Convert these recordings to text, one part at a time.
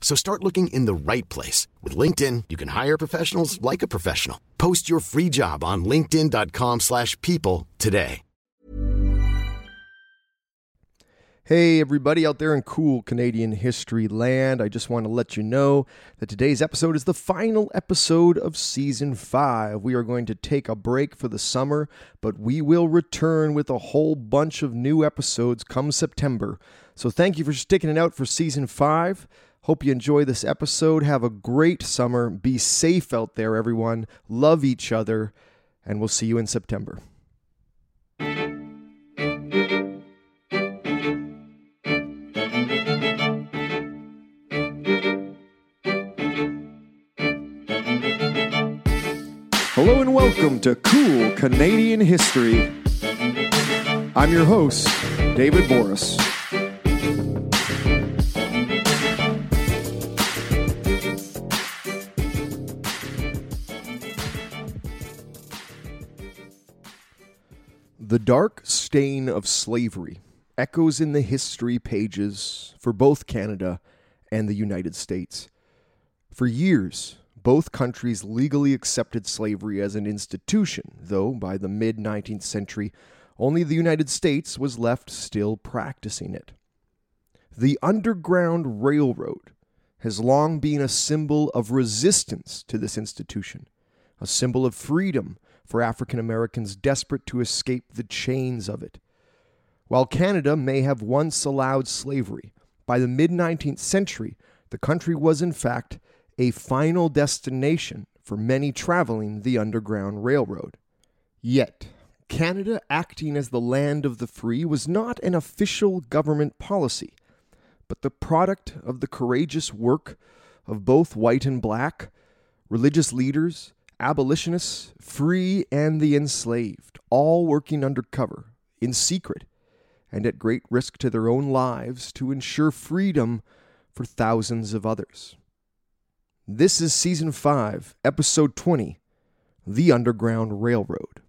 So start looking in the right place. With LinkedIn, you can hire professionals like a professional. Post your free job on linkedin.com slash people today. Hey, everybody out there in cool Canadian history land. I just want to let you know that today's episode is the final episode of season five. We are going to take a break for the summer, but we will return with a whole bunch of new episodes come September. So thank you for sticking it out for season five. Hope you enjoy this episode. Have a great summer. Be safe out there, everyone. Love each other, and we'll see you in September. Hello and welcome to Cool Canadian History. I'm your host, David Borys. The dark stain of slavery echoes in the history pages for both Canada and the United States. For years, both countries legally accepted slavery as an institution, though by the mid 19th century, only the United States was left still practicing it. The Underground Railroad has long been a symbol of resistance to this institution, a symbol of freedom for African Americans desperate to escape the chains of it. While Canada may have once allowed slavery, by the mid 19th century, the country was in fact a final destination for many traveling the Underground Railroad. Yet, Canada acting as the land of the free was not an official government policy, but the product of the courageous work of both white and black, religious leaders, abolitionists, free and the enslaved, all working undercover, in secret, and at great risk to their own lives to ensure freedom for thousands of others. This is Season 5, Episode 20 The Underground Railroad.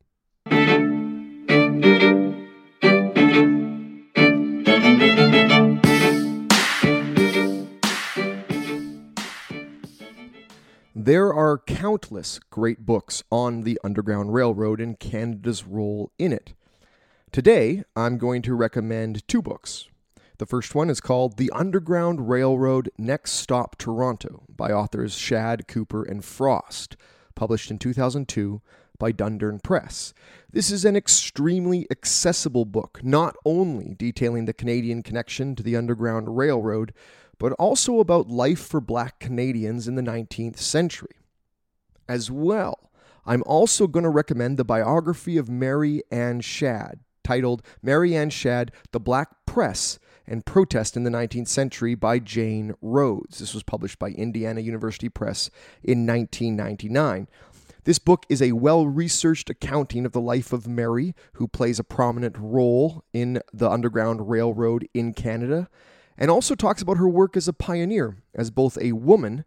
There are countless great books on the Underground Railroad and Canada's role in it. Today, I'm going to recommend two books. The first one is called The Underground Railroad Next Stop Toronto by authors Shadd, Cooper, and Frost, published in 2002 by Dundurn Press. This is an extremely accessible book, not only detailing the Canadian connection to the Underground Railroad, but also about life for black Canadians in the 19th century. As well, I'm also going to recommend the biography of Mary Ann Shadd, titled Mary Ann Shadd, The Black Press and Protest in the 19th Century by Jane Rhodes. This was published by Indiana University Press in 1999. This book is a well researched accounting of the life of Mary, who plays a prominent role in the Underground Railroad in Canada, and also talks about her work as a pioneer, as both a woman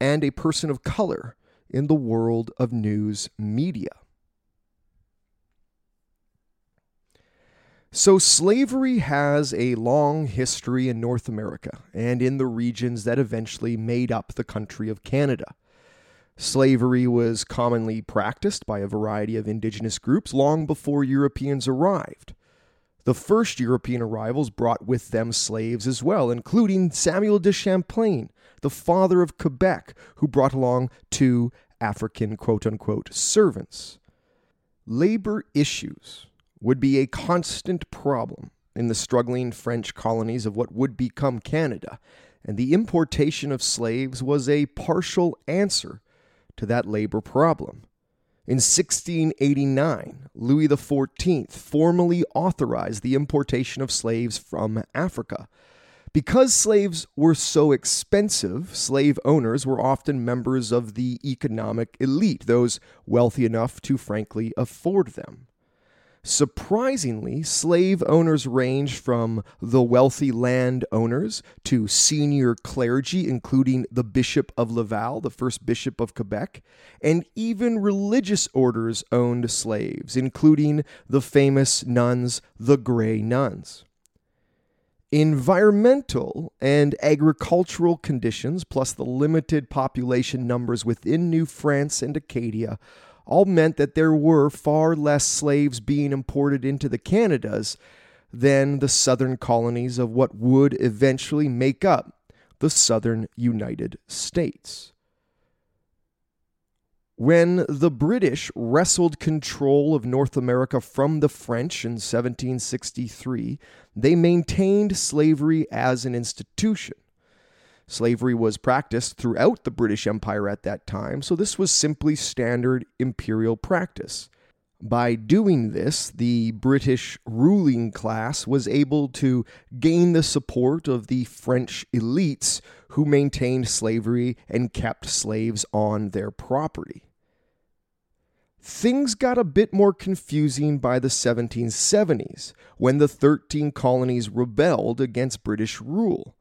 and a person of color in the world of news media. So, slavery has a long history in North America and in the regions that eventually made up the country of Canada. Slavery was commonly practiced by a variety of indigenous groups long before Europeans arrived. The first European arrivals brought with them slaves as well, including Samuel de Champlain, the father of Quebec, who brought along two African quote unquote servants. Labor issues would be a constant problem in the struggling French colonies of what would become Canada, and the importation of slaves was a partial answer to that labor problem. In 1689, Louis XIV formally authorized the importation of slaves from Africa. Because slaves were so expensive, slave owners were often members of the economic elite, those wealthy enough to frankly afford them. Surprisingly, slave owners ranged from the wealthy landowners to senior clergy, including the Bishop of Laval, the first bishop of Quebec, and even religious orders owned slaves, including the famous nuns, the Grey Nuns. Environmental and agricultural conditions, plus the limited population numbers within New France and Acadia, all meant that there were far less slaves being imported into the Canadas than the southern colonies of what would eventually make up the southern United States. When the British wrestled control of North America from the French in 1763, they maintained slavery as an institution. Slavery was practiced throughout the British Empire at that time, so this was simply standard imperial practice. By doing this, the British ruling class was able to gain the support of the French elites who maintained slavery and kept slaves on their property. Things got a bit more confusing by the 1770s when the 13 colonies rebelled against British rule.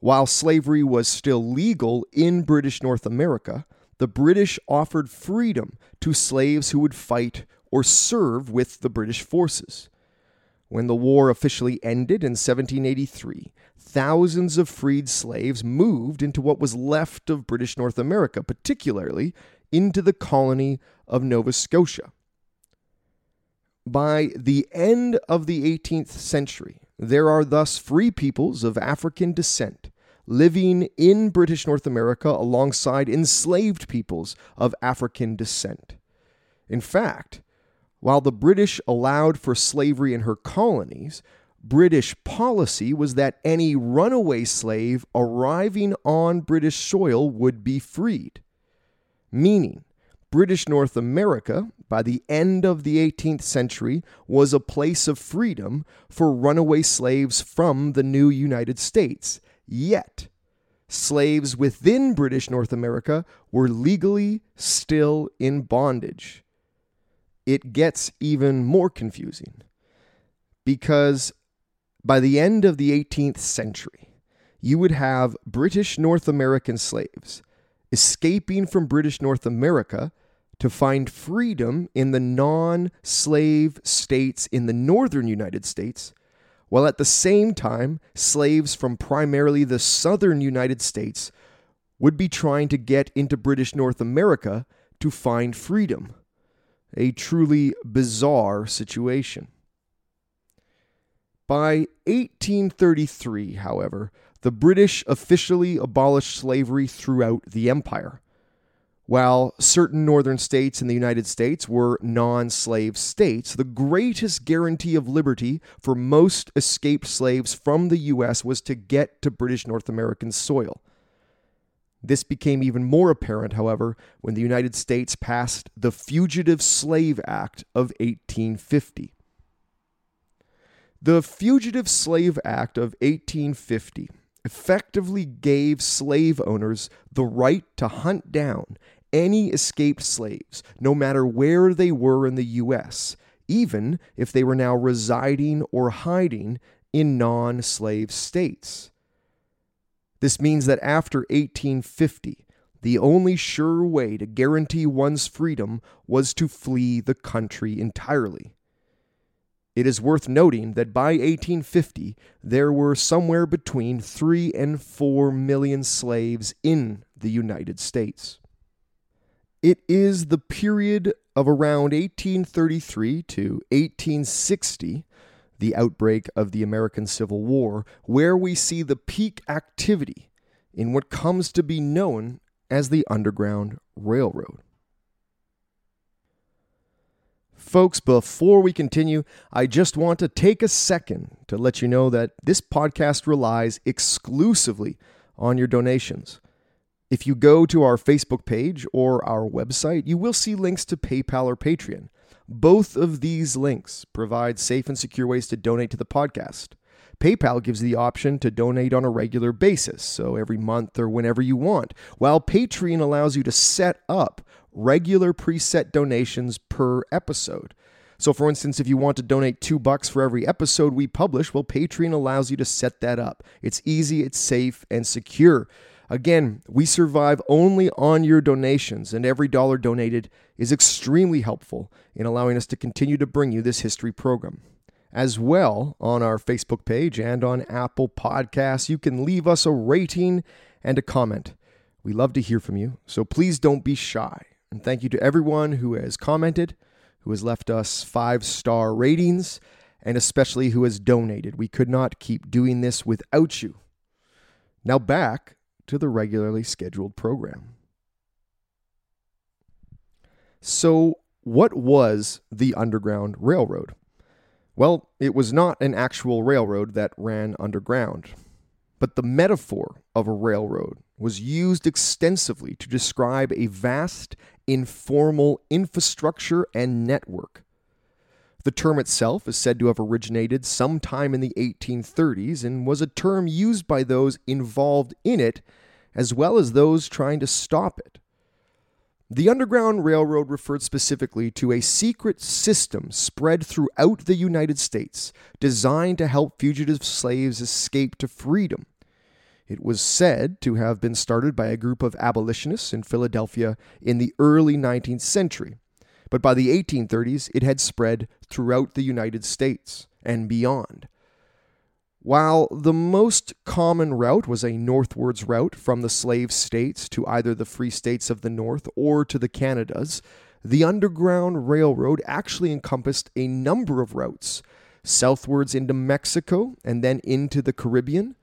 While slavery was still legal in British North America, the British offered freedom to slaves who would fight or serve with the British forces. When the war officially ended in 1783, thousands of freed slaves moved into what was left of British North America, particularly into the colony of Nova Scotia. By the end of the 18th century, there are thus free peoples of African descent living in British North America alongside enslaved peoples of African descent. In fact, while the British allowed for slavery in her colonies, British policy was that any runaway slave arriving on British soil would be freed. Meaning, British North America, by the end of the 18th century, was a place of freedom for runaway slaves from the new United States. Yet, slaves within British North America were legally still in bondage. It gets even more confusing because by the end of the 18th century, you would have British North American slaves escaping from British North America to find freedom in the non slave states in the northern United States, while at the same time, slaves from primarily the southern United States would be trying to get into British North America to find freedom. A truly bizarre situation. By 1833, however, the British officially abolished slavery throughout the empire. While certain northern states in the United States were non slave states, the greatest guarantee of liberty for most escaped slaves from the U.S. was to get to British North American soil. This became even more apparent, however, when the United States passed the Fugitive Slave Act of 1850. The Fugitive Slave Act of 1850 effectively gave slave owners the right to hunt down any escaped slaves, no matter where they were in the U.S., even if they were now residing or hiding in non slave states. This means that after 1850, the only sure way to guarantee one's freedom was to flee the country entirely. It is worth noting that by 1850, there were somewhere between 3 and 4 million slaves in the United States. It is the period of around 1833 to 1860, the outbreak of the American Civil War, where we see the peak activity in what comes to be known as the Underground Railroad. Folks, before we continue, I just want to take a second to let you know that this podcast relies exclusively on your donations. If you go to our Facebook page or our website, you will see links to PayPal or Patreon. Both of these links provide safe and secure ways to donate to the podcast. PayPal gives the option to donate on a regular basis, so every month or whenever you want, while Patreon allows you to set up regular preset donations per episode. So, for instance, if you want to donate two bucks for every episode we publish, well, Patreon allows you to set that up. It's easy, it's safe, and secure. Again, we survive only on your donations, and every dollar donated is extremely helpful in allowing us to continue to bring you this history program. As well, on our Facebook page and on Apple Podcasts, you can leave us a rating and a comment. We love to hear from you, so please don't be shy. And thank you to everyone who has commented, who has left us five star ratings, and especially who has donated. We could not keep doing this without you. Now back to the regularly scheduled program. So, what was the Underground Railroad? Well, it was not an actual railroad that ran underground, but the metaphor of a railroad was used extensively to describe a vast informal infrastructure and network. The term itself is said to have originated sometime in the 1830s and was a term used by those involved in it as well as those trying to stop it. The Underground Railroad referred specifically to a secret system spread throughout the United States designed to help fugitive slaves escape to freedom. It was said to have been started by a group of abolitionists in Philadelphia in the early 19th century, but by the 1830s it had spread throughout the United States and beyond. While the most common route was a northwards route from the slave states to either the free states of the North or to the Canadas, the Underground Railroad actually encompassed a number of routes southwards into Mexico and then into the Caribbean,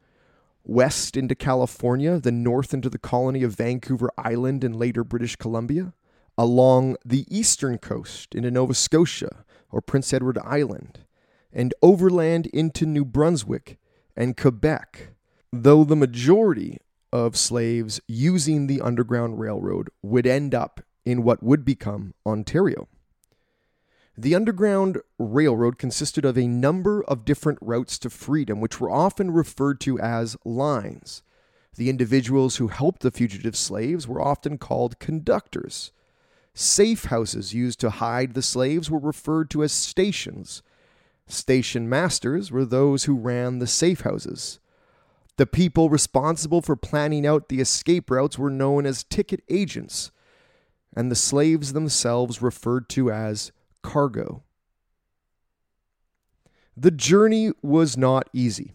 west into California, then north into the colony of Vancouver Island and later British Columbia, along the eastern coast into Nova Scotia or Prince Edward Island, and overland into New Brunswick and Quebec, though the majority of slaves using the Underground Railroad would end up in what would become Ontario. The Underground Railroad consisted of a number of different routes to freedom, which were often referred to as lines. The individuals who helped the fugitive slaves were often called conductors. Safe houses used to hide the slaves were referred to as stations. Station masters were those who ran the safe houses. The people responsible for planning out the escape routes were known as ticket agents, and the slaves themselves referred to as cargo. The journey was not easy.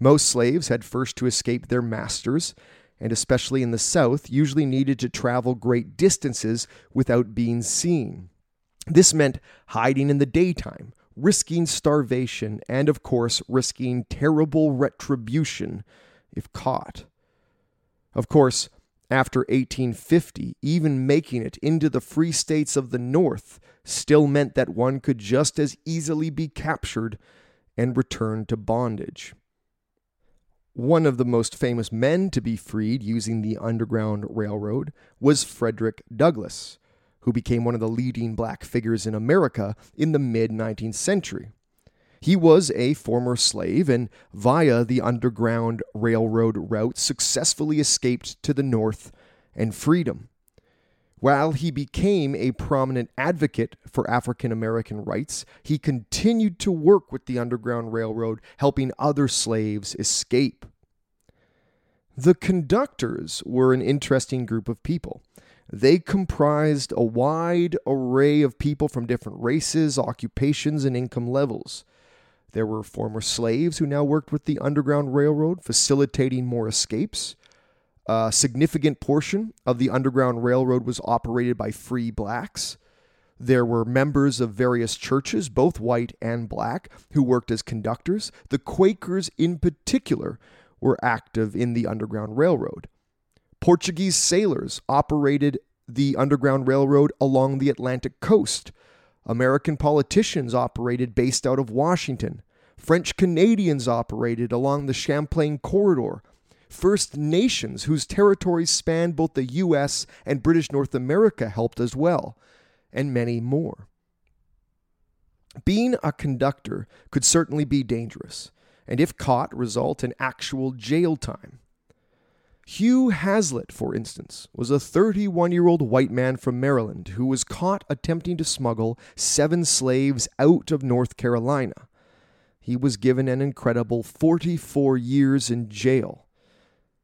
Most slaves had first to escape their masters, and especially in the South, usually needed to travel great distances without being seen. This meant hiding in the daytime, risking starvation, and of course, risking terrible retribution if caught. Of course, after 1850, even making it into the free states of the North still meant that one could just as easily be captured and returned to bondage. One of the most famous men to be freed using the Underground Railroad was Frederick Douglass, who became one of the leading black figures in America in the mid 19th century. He was a former slave and, via the Underground Railroad route, successfully escaped to the North and freedom. While he became a prominent advocate for African American rights, he continued to work with the Underground Railroad, helping other slaves escape. The conductors were an interesting group of people. They comprised a wide array of people from different races, occupations, and income levels. There were former slaves who now worked with the Underground Railroad, facilitating more escapes. A significant portion of the Underground Railroad was operated by free blacks. There were members of various churches, both white and black, who worked as conductors. The Quakers, in particular, were active in the Underground Railroad. Portuguese sailors operated the Underground Railroad along the Atlantic coast, American politicians operated based out of Washington. French Canadians operated along the Champlain Corridor. First Nations, whose territories spanned both the U.S. and British North America, helped as well, and many more. Being a conductor could certainly be dangerous, and if caught, result in actual jail time. Hugh Hazlitt, for instance, was a 31 year old white man from Maryland who was caught attempting to smuggle seven slaves out of North Carolina. He was given an incredible 44 years in jail.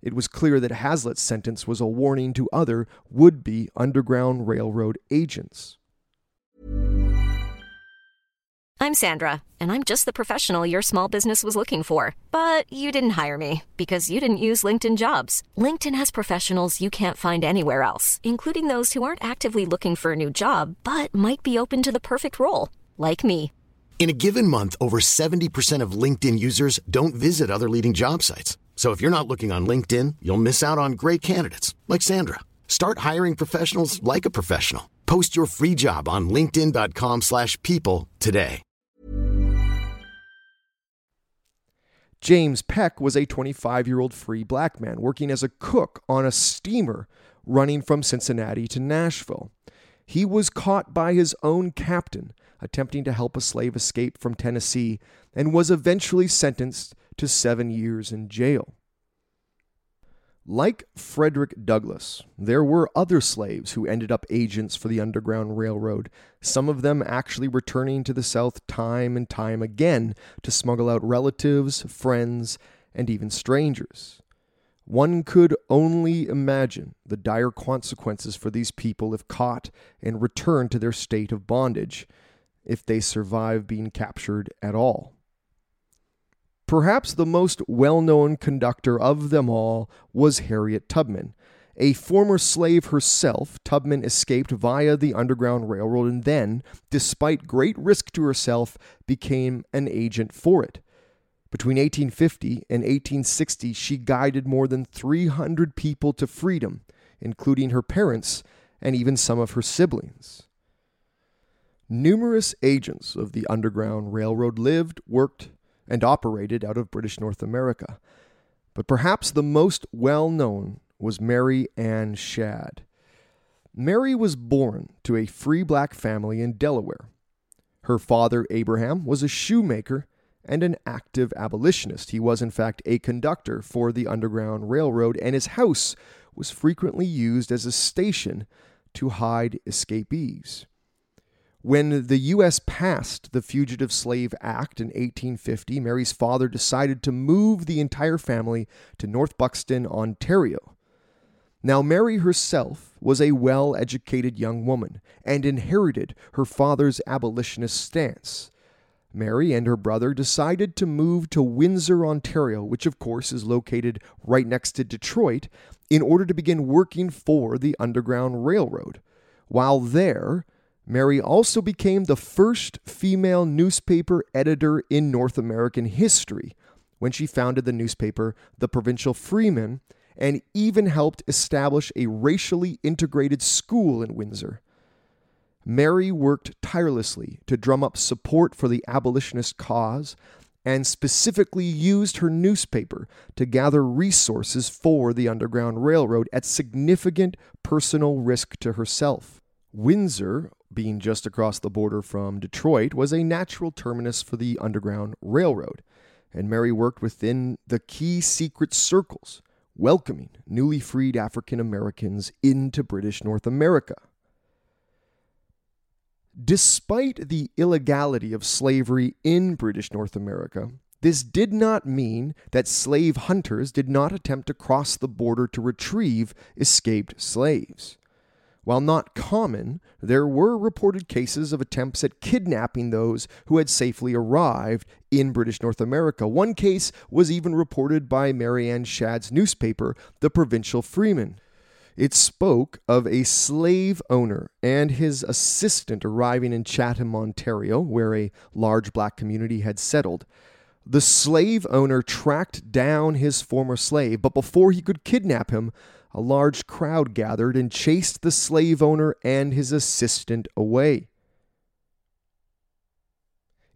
It was clear that Hazlitt's sentence was a warning to other would be Underground Railroad agents. I'm Sandra, and I'm just the professional your small business was looking for. But you didn't hire me because you didn't use LinkedIn jobs. LinkedIn has professionals you can't find anywhere else, including those who aren't actively looking for a new job but might be open to the perfect role, like me. In a given month, over 70% of LinkedIn users don't visit other leading job sites. So if you're not looking on LinkedIn, you'll miss out on great candidates like Sandra. Start hiring professionals like a professional. Post your free job on linkedin.com/people today. James Peck was a 25-year-old free black man working as a cook on a steamer running from Cincinnati to Nashville. He was caught by his own captain attempting to help a slave escape from Tennessee and was eventually sentenced to seven years in jail. Like Frederick Douglass, there were other slaves who ended up agents for the Underground Railroad, some of them actually returning to the South time and time again to smuggle out relatives, friends, and even strangers. One could only imagine the dire consequences for these people if caught and returned to their state of bondage, if they survive being captured at all. Perhaps the most well known conductor of them all was Harriet Tubman. A former slave herself, Tubman escaped via the Underground Railroad and then, despite great risk to herself, became an agent for it. Between 1850 and 1860, she guided more than 300 people to freedom, including her parents and even some of her siblings. Numerous agents of the Underground Railroad lived, worked, and operated out of British North America. But perhaps the most well known was Mary Ann Shadd. Mary was born to a free black family in Delaware. Her father, Abraham, was a shoemaker and an active abolitionist. He was, in fact, a conductor for the Underground Railroad, and his house was frequently used as a station to hide escapees. When the U.S. passed the Fugitive Slave Act in 1850, Mary's father decided to move the entire family to North Buxton, Ontario. Now, Mary herself was a well educated young woman and inherited her father's abolitionist stance. Mary and her brother decided to move to Windsor, Ontario, which of course is located right next to Detroit, in order to begin working for the Underground Railroad. While there, Mary also became the first female newspaper editor in North American history when she founded the newspaper The Provincial Freeman and even helped establish a racially integrated school in Windsor. Mary worked tirelessly to drum up support for the abolitionist cause and specifically used her newspaper to gather resources for the Underground Railroad at significant personal risk to herself. Windsor being just across the border from Detroit, was a natural terminus for the Underground Railroad, and Mary worked within the key secret circles, welcoming newly freed African Americans into British North America. Despite the illegality of slavery in British North America, this did not mean that slave hunters did not attempt to cross the border to retrieve escaped slaves. While not common, there were reported cases of attempts at kidnapping those who had safely arrived in British North America. One case was even reported by Marianne Ann Shadd's newspaper, The Provincial Freeman. It spoke of a slave owner and his assistant arriving in Chatham, Ontario, where a large black community had settled. The slave owner tracked down his former slave, but before he could kidnap him, a large crowd gathered and chased the slave owner and his assistant away.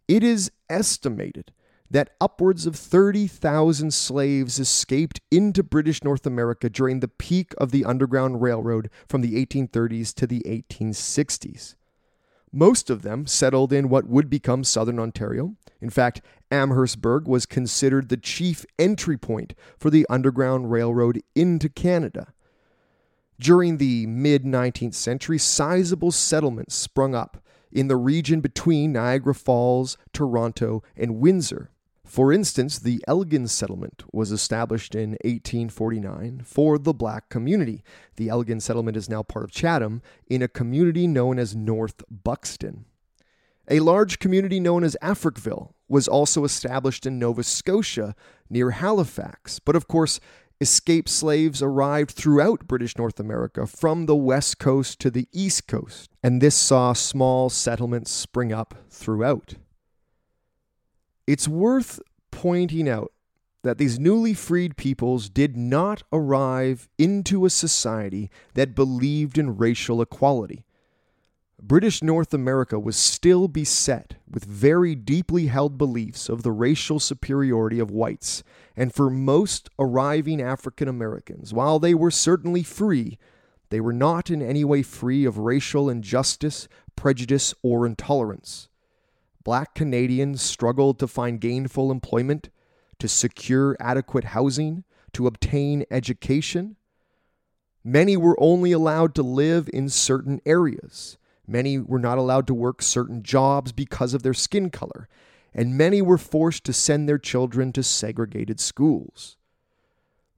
It is estimated that upwards of 30,000 slaves escaped into British North America during the peak of the Underground Railroad from the 1830s to the 1860s. Most of them settled in what would become southern Ontario. In fact, Amherstburg was considered the chief entry point for the Underground Railroad into Canada. During the mid 19th century, sizable settlements sprung up in the region between Niagara Falls, Toronto, and Windsor. For instance, the Elgin settlement was established in 1849 for the black community. The Elgin settlement is now part of Chatham in a community known as North Buxton. A large community known as Africville was also established in Nova Scotia near Halifax, but of course, escaped slaves arrived throughout British North America from the west coast to the east coast, and this saw small settlements spring up throughout. It's worth pointing out that these newly freed peoples did not arrive into a society that believed in racial equality. British North America was still beset with very deeply held beliefs of the racial superiority of whites, and for most arriving African Americans, while they were certainly free, they were not in any way free of racial injustice, prejudice, or intolerance black Canadians struggled to find gainful employment, to secure adequate housing, to obtain education. Many were only allowed to live in certain areas. Many were not allowed to work certain jobs because of their skin color, and many were forced to send their children to segregated schools.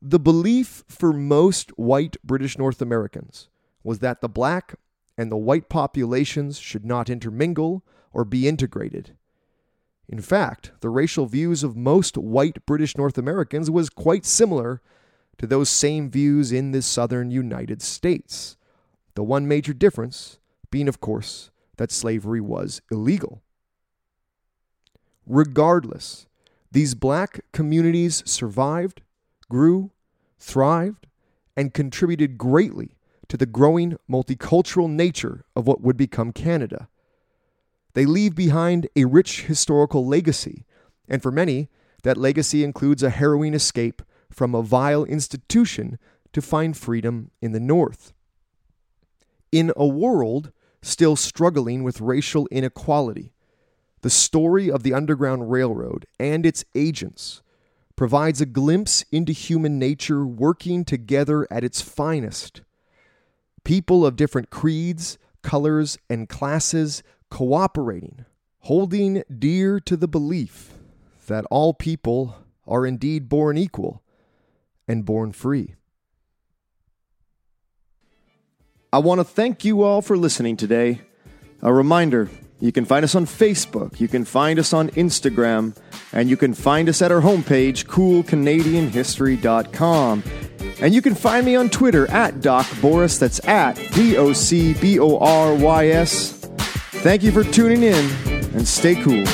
The belief for most white British North Americans was that the black and the white populations should not intermingle or be integrated. In fact, the racial views of most white British North Americans was quite similar to those same views in the southern United States. The one major difference being, of course, that slavery was illegal. Regardless, these black communities survived, grew, thrived, and contributed greatly to the growing multicultural nature of what would become Canada. They leave behind a rich historical legacy, and for many, that legacy includes a harrowing escape from a vile institution to find freedom in the North. In a world still struggling with racial inequality, the story of the Underground Railroad and its agents provides a glimpse into human nature working together at its finest. People of different creeds, colors, and classes cooperating, holding dear to the belief that all people are indeed born equal and born free. I want to thank you all for listening today. A reminder you can find us on Facebook, you can find us on Instagram, and you can find us at our homepage, coolcanadianhistory.com. And you can find me on Twitter at Doc Borys, that's at D O C B O R Y S. Thank you for tuning in and stay cool.